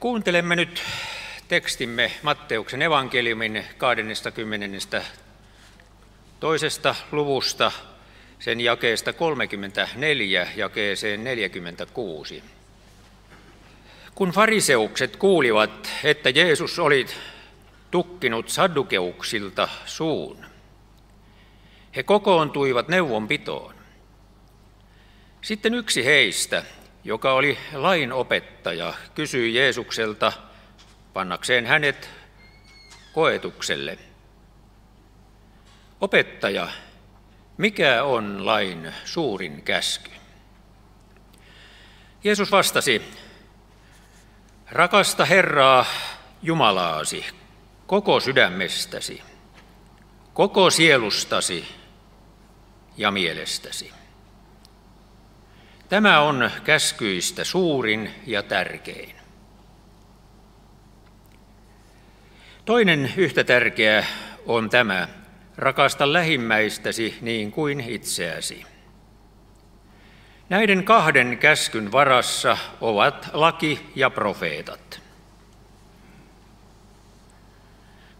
Kuuntelemme nyt tekstimme Matteuksen evankeliumin 20. toisesta luvusta, sen jakeesta 34 jakeeseen 46. Kun fariseukset kuulivat, että Jeesus oli tukkinut saddukeuksilta suun, he kokoontuivat neuvonpitoon. Sitten yksi heistä, joka oli lainopettaja, kysyi Jeesukselta pannakseen hänet koetukselle. Opettaja, mikä on lain suurin käsky? Jeesus vastasi, rakasta Herraa Jumalaasi koko sydämestäsi, koko sielustasi ja mielestäsi. Tämä on käskyistä suurin ja tärkein. Toinen yhtä tärkeä on tämä, rakasta lähimmäistäsi niin kuin itseäsi. Näiden kahden käskyn varassa ovat laki ja profeetat.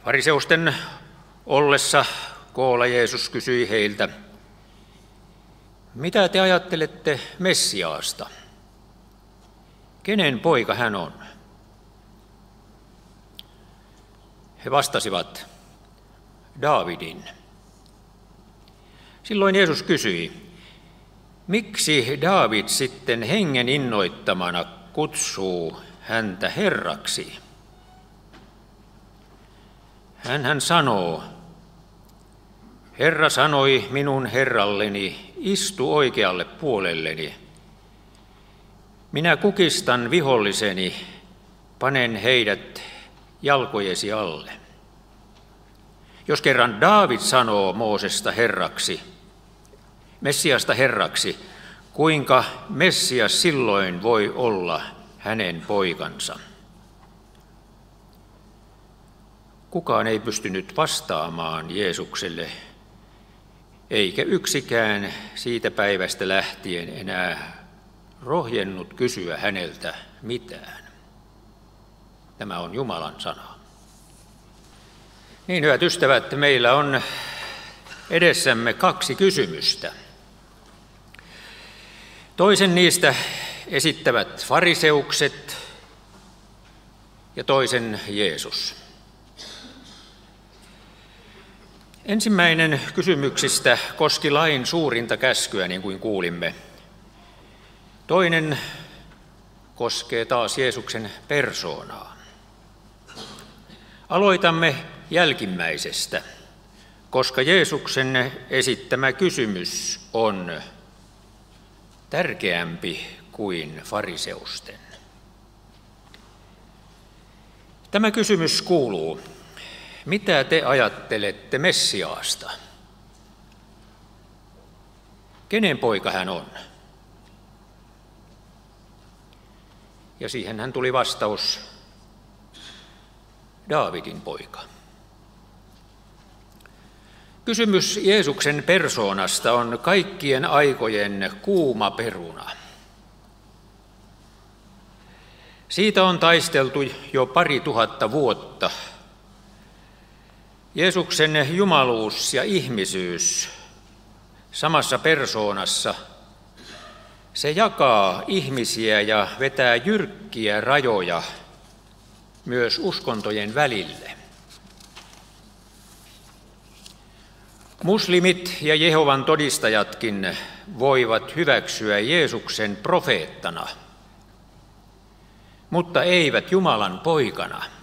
Fariseusten ollessa koolla Jeesus kysyi heiltä, mitä te ajattelette Messiaasta? Kenen poika hän on? He vastasivat, Daavidin. Silloin Jeesus kysyi, miksi Daavid sitten hengen innoittamana kutsuu häntä Herraksi? Hän hän sanoo, Herra sanoi minun herralleni, istu oikealle puolelleni. Minä kukistan viholliseni, panen heidät jalkojesi alle. Jos kerran Daavid sanoo Moosesta herraksi, Messiasta herraksi, kuinka Messias silloin voi olla hänen poikansa? Kukaan ei pystynyt vastaamaan Jeesukselle eikä yksikään siitä päivästä lähtien enää rohjennut kysyä häneltä mitään. Tämä on Jumalan sana. Niin, hyvät ystävät, meillä on edessämme kaksi kysymystä. Toisen niistä esittävät fariseukset ja toisen Jeesus. Ensimmäinen kysymyksistä koski lain suurinta käskyä, niin kuin kuulimme. Toinen koskee taas Jeesuksen persoonaa. Aloitamme jälkimmäisestä, koska Jeesuksen esittämä kysymys on tärkeämpi kuin fariseusten. Tämä kysymys kuuluu, mitä te ajattelette Messiaasta? Kenen poika hän on? Ja siihen hän tuli vastaus, Daavidin poika. Kysymys Jeesuksen persoonasta on kaikkien aikojen kuuma peruna. Siitä on taisteltu jo pari tuhatta vuotta Jeesuksen jumaluus ja ihmisyys samassa persoonassa, se jakaa ihmisiä ja vetää jyrkkiä rajoja myös uskontojen välille. Muslimit ja Jehovan todistajatkin voivat hyväksyä Jeesuksen profeettana, mutta eivät Jumalan poikana –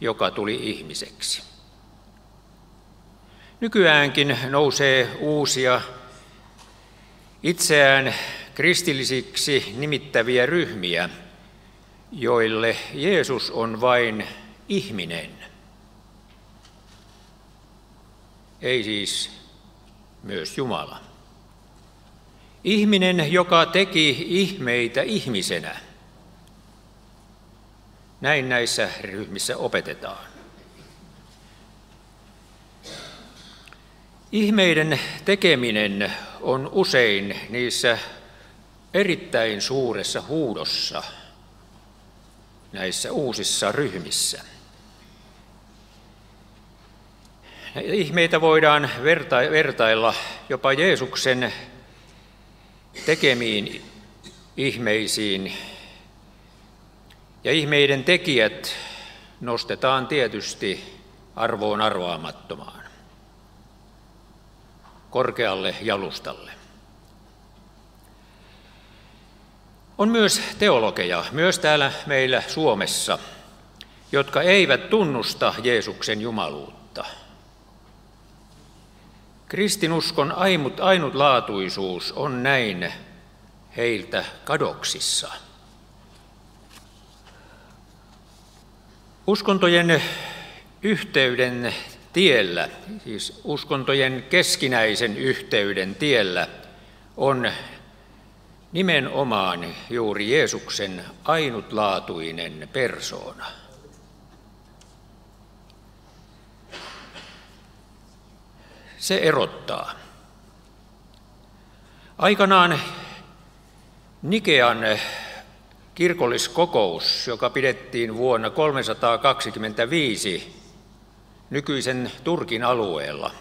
joka tuli ihmiseksi. Nykyäänkin nousee uusia itseään kristillisiksi nimittäviä ryhmiä, joille Jeesus on vain ihminen. Ei siis myös Jumala. Ihminen, joka teki ihmeitä ihmisenä – näin näissä ryhmissä opetetaan. Ihmeiden tekeminen on usein niissä erittäin suuressa huudossa näissä uusissa ryhmissä. Ihmeitä voidaan vertailla jopa Jeesuksen tekemiin ihmeisiin. Ja ihmeiden tekijät nostetaan tietysti arvoon arvaamattomaan, korkealle jalustalle. On myös teologeja, myös täällä meillä Suomessa, jotka eivät tunnusta Jeesuksen jumaluutta. Kristinuskon ainut, ainutlaatuisuus on näin heiltä kadoksissa. Uskontojen yhteyden tiellä, siis uskontojen keskinäisen yhteyden tiellä, on nimenomaan juuri Jeesuksen ainutlaatuinen persoona. Se erottaa. Aikanaan Nikean kirkolliskokous, joka pidettiin vuonna 325 nykyisen Turkin alueella –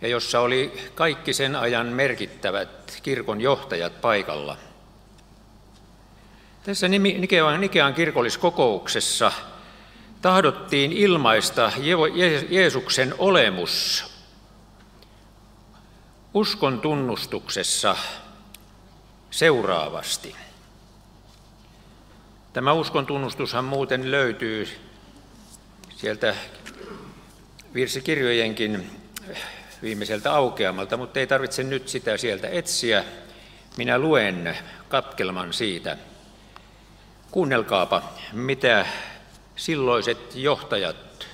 ja jossa oli kaikki sen ajan merkittävät kirkon johtajat paikalla. Tässä Nikean, kirkolliskokouksessa tahdottiin ilmaista Jeesuksen olemus uskon tunnustuksessa seuraavasti. Tämä uskon tunnustushan muuten löytyy sieltä virsikirjojenkin viimeiseltä aukeamalta, mutta ei tarvitse nyt sitä sieltä etsiä. Minä luen katkelman siitä. Kuunnelkaapa, mitä silloiset johtajat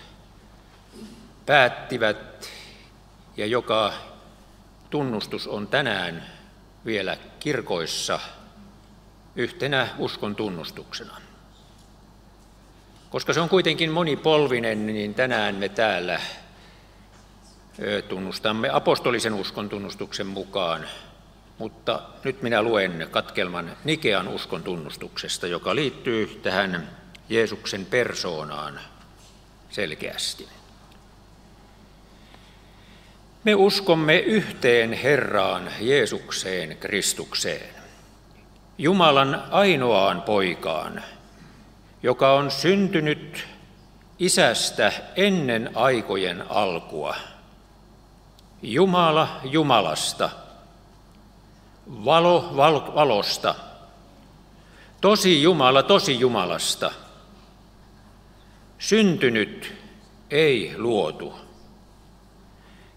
päättivät ja joka tunnustus on tänään vielä kirkoissa yhtenä uskon tunnustuksena. Koska se on kuitenkin monipolvinen, niin tänään me täällä tunnustamme apostolisen uskon tunnustuksen mukaan, mutta nyt minä luen katkelman Nikean uskon tunnustuksesta, joka liittyy tähän Jeesuksen persoonaan selkeästi. Me uskomme yhteen Herraan Jeesukseen Kristukseen, Jumalan ainoaan poikaan, joka on syntynyt isästä ennen aikojen alkua – Jumala Jumalasta, valo val- valosta, tosi Jumala tosi Jumalasta, syntynyt ei luotu,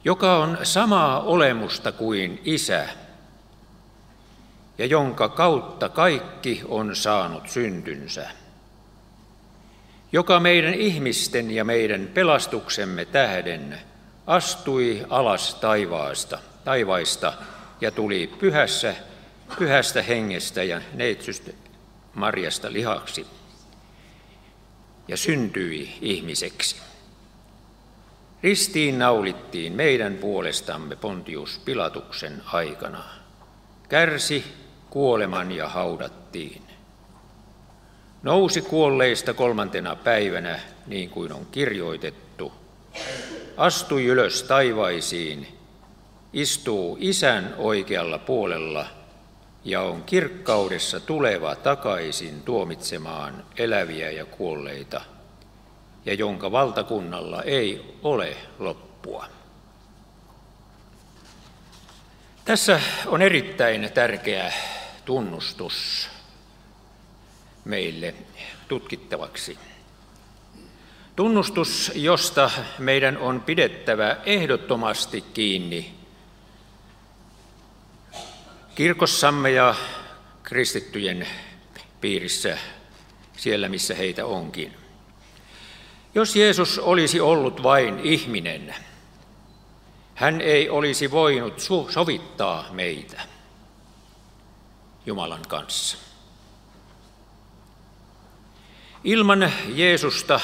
joka on samaa olemusta kuin Isä, ja jonka kautta kaikki on saanut syntynsä, joka meidän ihmisten ja meidän pelastuksemme tähden – astui alas taivaasta, taivaista ja tuli pyhässä, pyhästä hengestä ja neitsystä Marjasta lihaksi ja syntyi ihmiseksi. Ristiin naulittiin meidän puolestamme Pontius Pilatuksen aikana. Kärsi kuoleman ja haudattiin. Nousi kuolleista kolmantena päivänä, niin kuin on kirjoitettu, astui ylös taivaisiin, istuu isän oikealla puolella ja on kirkkaudessa tuleva takaisin tuomitsemaan eläviä ja kuolleita, ja jonka valtakunnalla ei ole loppua. Tässä on erittäin tärkeä tunnustus meille tutkittavaksi. Tunnustus, josta meidän on pidettävä ehdottomasti kiinni kirkossamme ja kristittyjen piirissä siellä, missä heitä onkin. Jos Jeesus olisi ollut vain ihminen, hän ei olisi voinut sovittaa meitä Jumalan kanssa. Ilman Jeesusta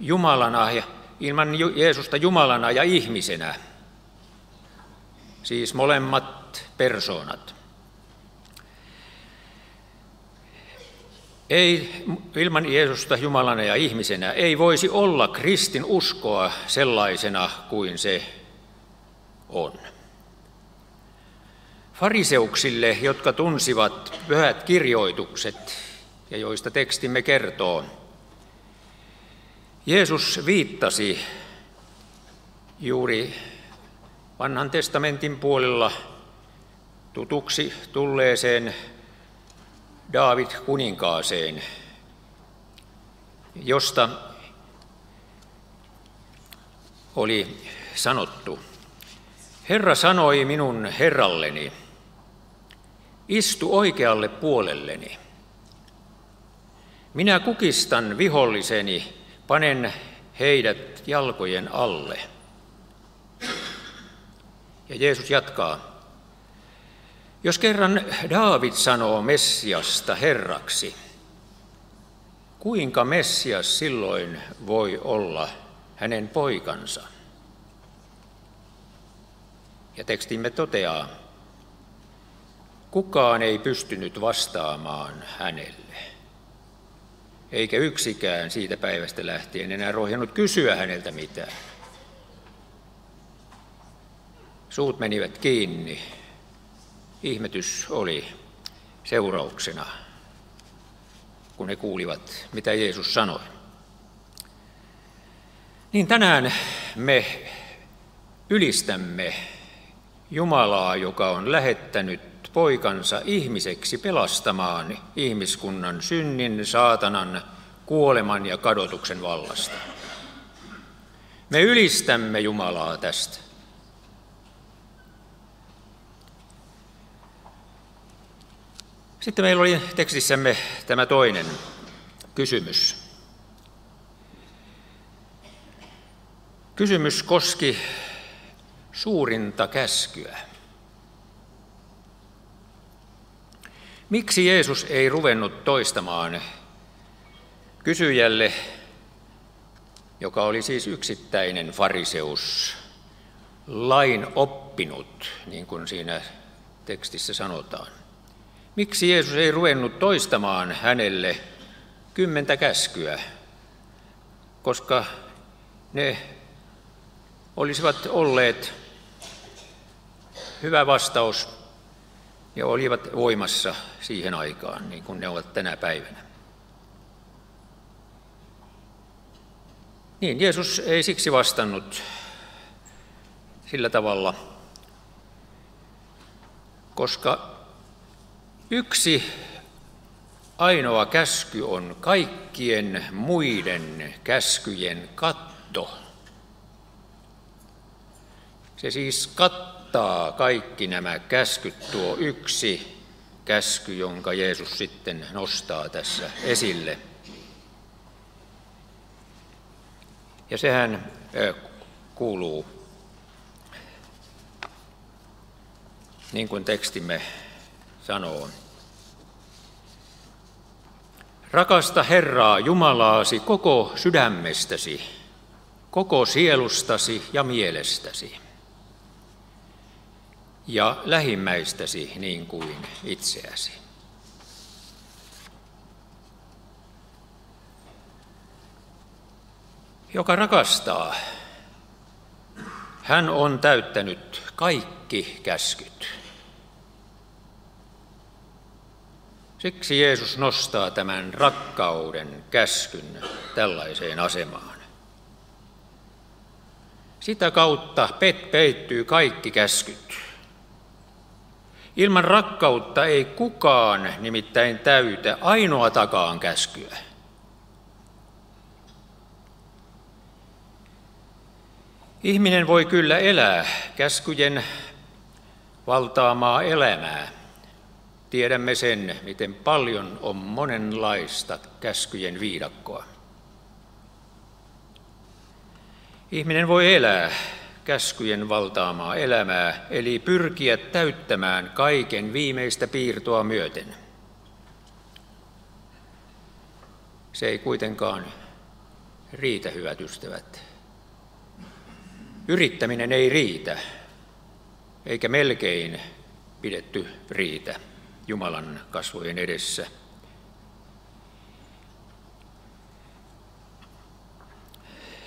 Jumalana ja ilman Jeesusta Jumalana ja ihmisenä. Siis molemmat persoonat. Ei ilman Jeesusta Jumalana ja ihmisenä ei voisi olla kristin uskoa sellaisena kuin se on. Fariseuksille, jotka tunsivat pyhät kirjoitukset ja joista tekstimme kertoo, Jeesus viittasi juuri vanhan testamentin puolella tutuksi tulleeseen Daavid kuninkaaseen, josta oli sanottu, Herra sanoi minun herralleni, istu oikealle puolelleni. Minä kukistan viholliseni, panen heidät jalkojen alle. Ja Jeesus jatkaa, jos kerran Daavid sanoo Messiasta Herraksi, kuinka Messias silloin voi olla hänen poikansa? Ja tekstimme toteaa, kukaan ei pystynyt vastaamaan hänelle. Eikä yksikään siitä päivästä lähtien enää rohjannut kysyä häneltä mitään. Suut menivät kiinni ihmetys oli seurauksena, kun he kuulivat, mitä Jeesus sanoi. Niin tänään me ylistämme Jumalaa, joka on lähettänyt poikansa ihmiseksi pelastamaan ihmiskunnan synnin, saatanan, kuoleman ja kadotuksen vallasta. Me ylistämme Jumalaa tästä. Sitten meillä oli tekstissämme tämä toinen kysymys. Kysymys koski suurinta käskyä. Miksi Jeesus ei ruvennut toistamaan kysyjälle, joka oli siis yksittäinen fariseus, lain oppinut, niin kuin siinä tekstissä sanotaan? Miksi Jeesus ei ruvennut toistamaan hänelle kymmentä käskyä, koska ne olisivat olleet hyvä vastaus ja olivat voimassa siihen aikaan, niin kuin ne ovat tänä päivänä. Niin, Jeesus ei siksi vastannut sillä tavalla, koska Yksi ainoa käsky on kaikkien muiden käskyjen katto. Se siis kattaa kaikki nämä käskyt, tuo yksi käsky, jonka Jeesus sitten nostaa tässä esille. Ja sehän kuuluu, niin kuin tekstimme sanoo. Rakasta Herraa Jumalaasi koko sydämestäsi, koko sielustasi ja mielestäsi ja lähimmäistäsi niin kuin itseäsi. Joka rakastaa, hän on täyttänyt kaikki käskyt. Siksi Jeesus nostaa tämän rakkauden käskyn tällaiseen asemaan. Sitä kautta pet peittyy kaikki käskyt. Ilman rakkautta ei kukaan nimittäin täytä ainoatakaan käskyä. Ihminen voi kyllä elää käskyjen valtaamaa elämää, Tiedämme sen, miten paljon on monenlaista käskyjen viidakkoa. Ihminen voi elää käskyjen valtaamaa elämää, eli pyrkiä täyttämään kaiken viimeistä piirtoa myöten. Se ei kuitenkaan riitä, hyvät ystävät. Yrittäminen ei riitä, eikä melkein pidetty riitä. Jumalan kasvojen edessä.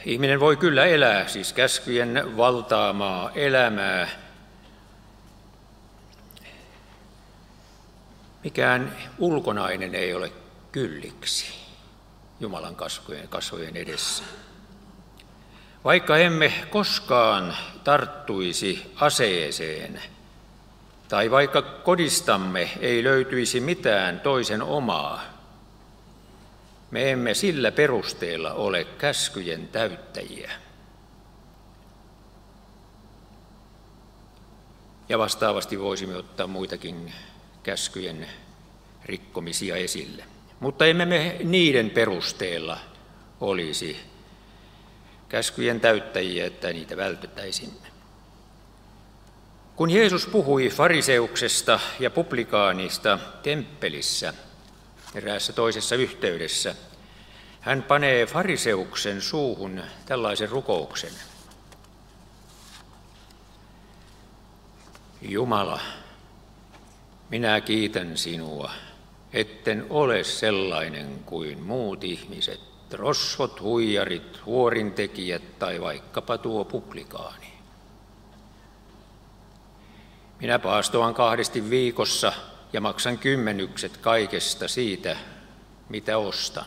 Ihminen voi kyllä elää, siis käskyjen valtaamaa elämää. Mikään ulkonainen ei ole kylliksi Jumalan kasvojen, kasvojen edessä. Vaikka emme koskaan tarttuisi aseeseen – tai vaikka kodistamme ei löytyisi mitään toisen omaa, me emme sillä perusteella ole käskyjen täyttäjiä. Ja vastaavasti voisimme ottaa muitakin käskyjen rikkomisia esille. Mutta emme me niiden perusteella olisi käskyjen täyttäjiä, että niitä vältettäisimme. Kun Jeesus puhui fariseuksesta ja publikaanista temppelissä eräässä toisessa yhteydessä, hän panee fariseuksen suuhun tällaisen rukouksen. Jumala, minä kiitän sinua, etten ole sellainen kuin muut ihmiset, rosvot, huijarit, huorintekijät tai vaikkapa tuo publikaani. Minä paastoan kahdesti viikossa ja maksan kymmenykset kaikesta siitä, mitä ostan.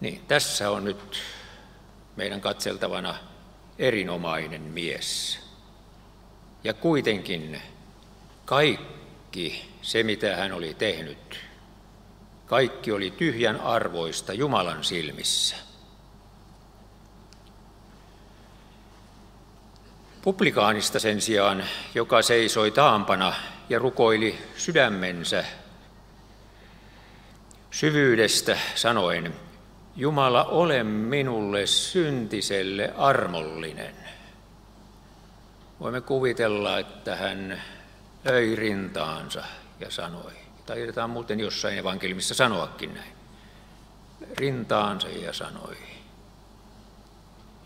Niin, tässä on nyt meidän katseltavana erinomainen mies. Ja kuitenkin kaikki se, mitä hän oli tehnyt, kaikki oli tyhjän arvoista Jumalan silmissä. Publikaanista sen sijaan, joka seisoi taampana ja rukoili sydämensä syvyydestä sanoen, Jumala, ole minulle syntiselle armollinen. Voimme kuvitella, että hän löi rintaansa ja sanoi, tai muuten jossain evankeliumissa sanoakin näin, rintaansa ja sanoi,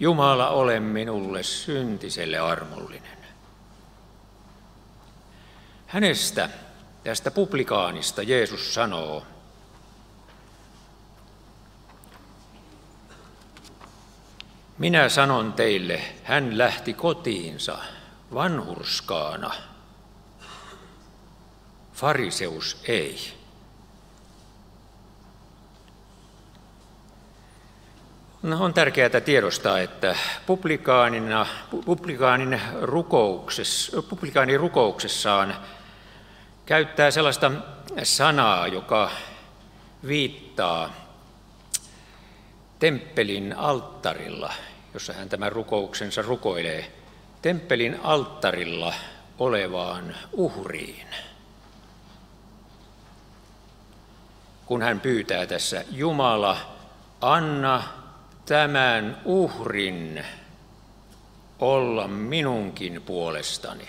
Jumala, ole minulle syntiselle armollinen. Hänestä, tästä publikaanista, Jeesus sanoo, Minä sanon teille, hän lähti kotiinsa vanhurskaana. Fariseus ei. No, on tärkeää tiedostaa, että publikaanina, publikaanin rukouksessa, publikaanin rukouksessaan käyttää sellaista sanaa, joka viittaa temppelin alttarilla, jossa hän tämän rukouksensa rukoilee, temppelin alttarilla olevaan uhriin. Kun hän pyytää tässä, Jumala, anna tämän uhrin olla minunkin puolestani.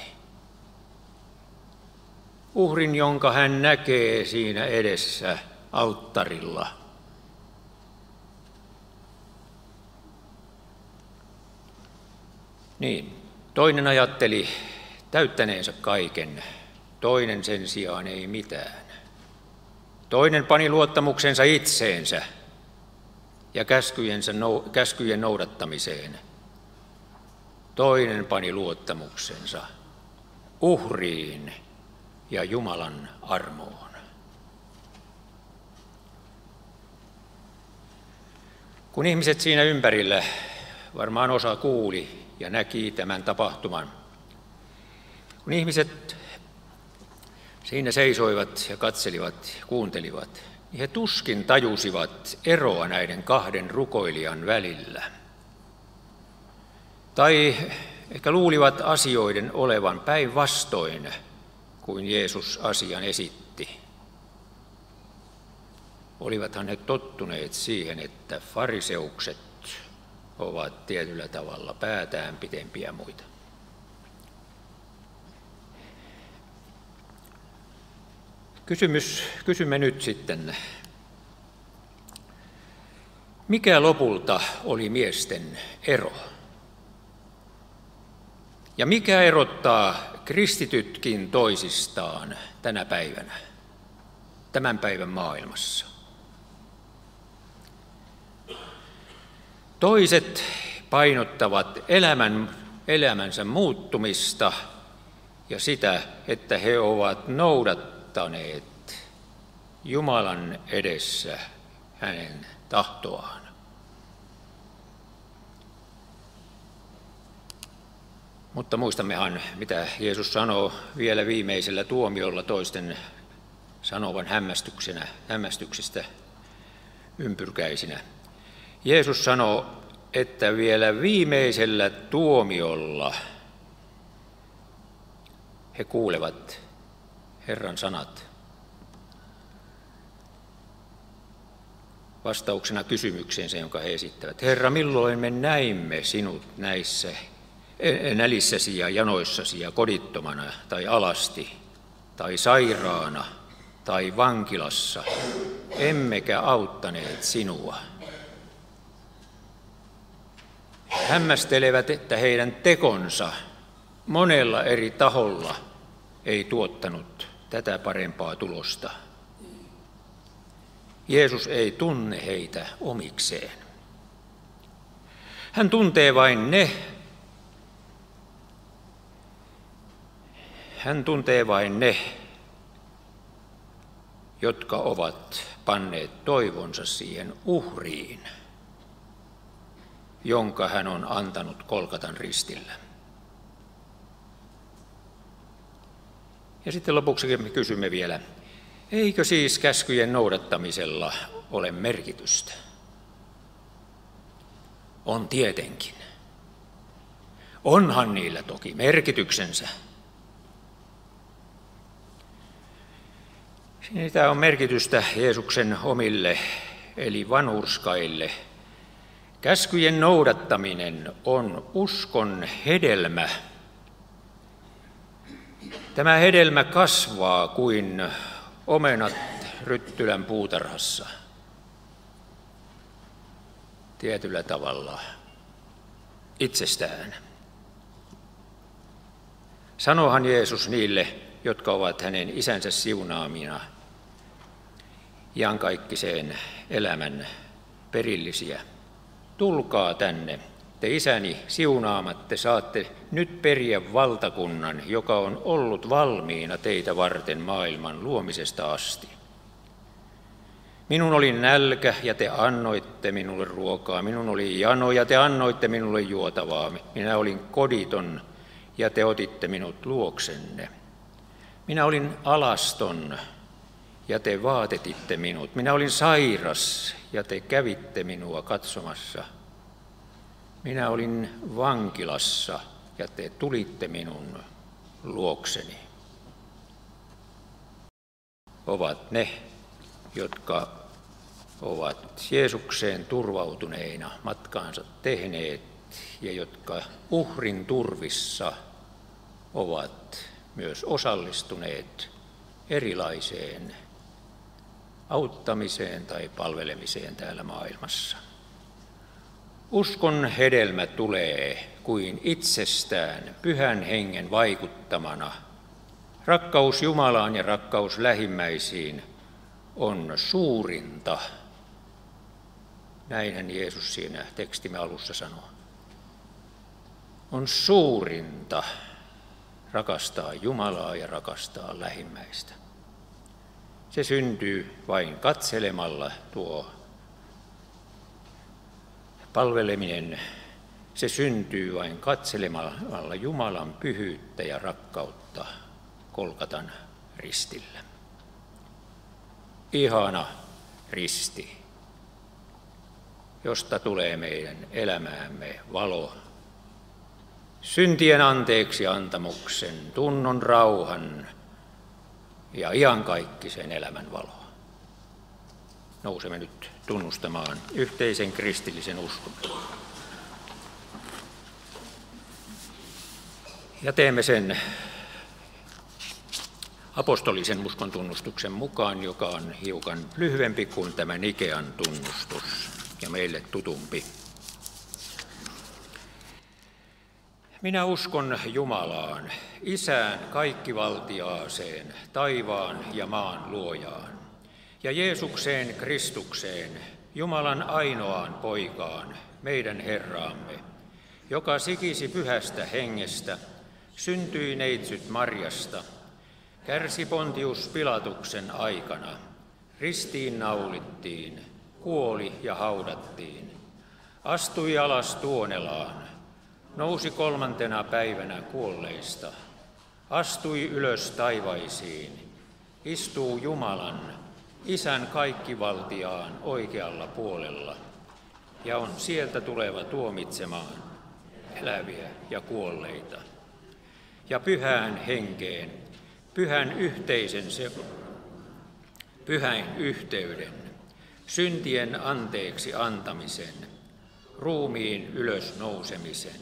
Uhrin, jonka hän näkee siinä edessä alttarilla. Niin, toinen ajatteli täyttäneensä kaiken, toinen sen sijaan ei mitään. Toinen pani luottamuksensa itseensä – ja käskyjen noudattamiseen. Toinen pani luottamuksensa uhriin ja Jumalan armoon. Kun ihmiset siinä ympärillä, varmaan osa kuuli ja näki tämän tapahtuman, kun ihmiset siinä seisoivat ja katselivat, kuuntelivat, he tuskin tajusivat eroa näiden kahden rukoilijan välillä. Tai ehkä luulivat asioiden olevan päinvastoin kuin Jeesus asian esitti. Olivathan he tottuneet siihen, että fariseukset ovat tietyllä tavalla päätään pitempiä muita. Kysymys, kysymme nyt sitten. Mikä lopulta oli miesten ero? Ja mikä erottaa kristitytkin toisistaan tänä päivänä, tämän päivän maailmassa? Toiset painottavat elämän, elämänsä muuttumista ja sitä, että he ovat noudattaneet Jumalan edessä hänen tahtoaan. Mutta muistammehan, mitä Jeesus sanoo vielä viimeisellä tuomiolla toisten sanovan hämmästyksenä, hämmästyksistä ympyrkäisinä. Jeesus sanoo, että vielä viimeisellä tuomiolla he kuulevat Herran sanat. Vastauksena kysymykseen, jonka he esittävät. Herra, milloin me näimme sinut näissä nälissäsi ja janoissasi ja kodittomana tai alasti tai sairaana tai vankilassa, emmekä auttaneet sinua. Hämmästelevät, että heidän tekonsa monella eri taholla ei tuottanut tätä parempaa tulosta. Jeesus ei tunne heitä omikseen. Hän tuntee vain ne, hän tuntee vain ne, jotka ovat panneet toivonsa siihen uhriin, jonka hän on antanut Kolkatan ristillä. Ja sitten lopuksi me kysymme vielä, eikö siis käskyjen noudattamisella ole merkitystä? On tietenkin. Onhan niillä toki merkityksensä. Siitä on merkitystä Jeesuksen omille, eli vanhurskaille. Käskyjen noudattaminen on uskon hedelmä. Tämä hedelmä kasvaa kuin omenat Ryttylän puutarhassa. Tietyllä tavalla itsestään. Sanohan Jeesus niille, jotka ovat hänen isänsä siunaamina – iankaikkiseen elämän perillisiä. Tulkaa tänne, te isäni siunaamat, te saatte nyt periä valtakunnan, joka on ollut valmiina teitä varten maailman luomisesta asti. Minun oli nälkä ja te annoitte minulle ruokaa. Minun oli jano ja te annoitte minulle juotavaa. Minä olin koditon ja te otitte minut luoksenne. Minä olin alaston ja te vaatetitte minut. Minä olin sairas ja te kävitte minua katsomassa. Minä olin vankilassa ja te tulitte minun luokseni. Ovat ne, jotka ovat Jeesukseen turvautuneina matkaansa tehneet ja jotka uhrin turvissa ovat myös osallistuneet erilaiseen auttamiseen tai palvelemiseen täällä maailmassa. Uskon hedelmä tulee kuin itsestään pyhän hengen vaikuttamana. Rakkaus Jumalaan ja rakkaus lähimmäisiin on suurinta. Näinhän Jeesus siinä tekstimme alussa sanoo. On suurinta rakastaa Jumalaa ja rakastaa lähimmäistä. Se syntyy vain katselemalla tuo palveleminen. Se syntyy vain katselemalla Jumalan pyhyyttä ja rakkautta Kolkatan ristillä. Ihana risti, josta tulee meidän elämäämme valo, syntien anteeksi antamuksen, tunnon rauhan, ja iankaikkisen elämän valoa. Nousemme nyt tunnustamaan yhteisen kristillisen uskon. Ja teemme sen apostolisen uskon tunnustuksen mukaan, joka on hiukan lyhyempi kuin tämä Nikean tunnustus ja meille tutumpi. Minä uskon Jumalaan, Isään kaikkivaltiaaseen, taivaan ja maan luojaan, ja Jeesukseen Kristukseen, Jumalan ainoaan poikaan, meidän Herraamme, joka sikisi pyhästä hengestä, syntyi neitsyt Marjasta, kärsi Pontius Pilatuksen aikana, ristiin naulittiin, kuoli ja haudattiin, astui alas tuonelaan, nousi kolmantena päivänä kuolleista, astui ylös taivaisiin, istuu Jumalan, Isän kaikkivaltiaan oikealla puolella ja on sieltä tuleva tuomitsemaan eläviä ja kuolleita. Ja pyhään henkeen, pyhän yhteisen se, pyhän yhteyden, syntien anteeksi antamisen, ruumiin ylösnousemisen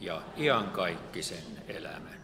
ja iankaikkisen elämän.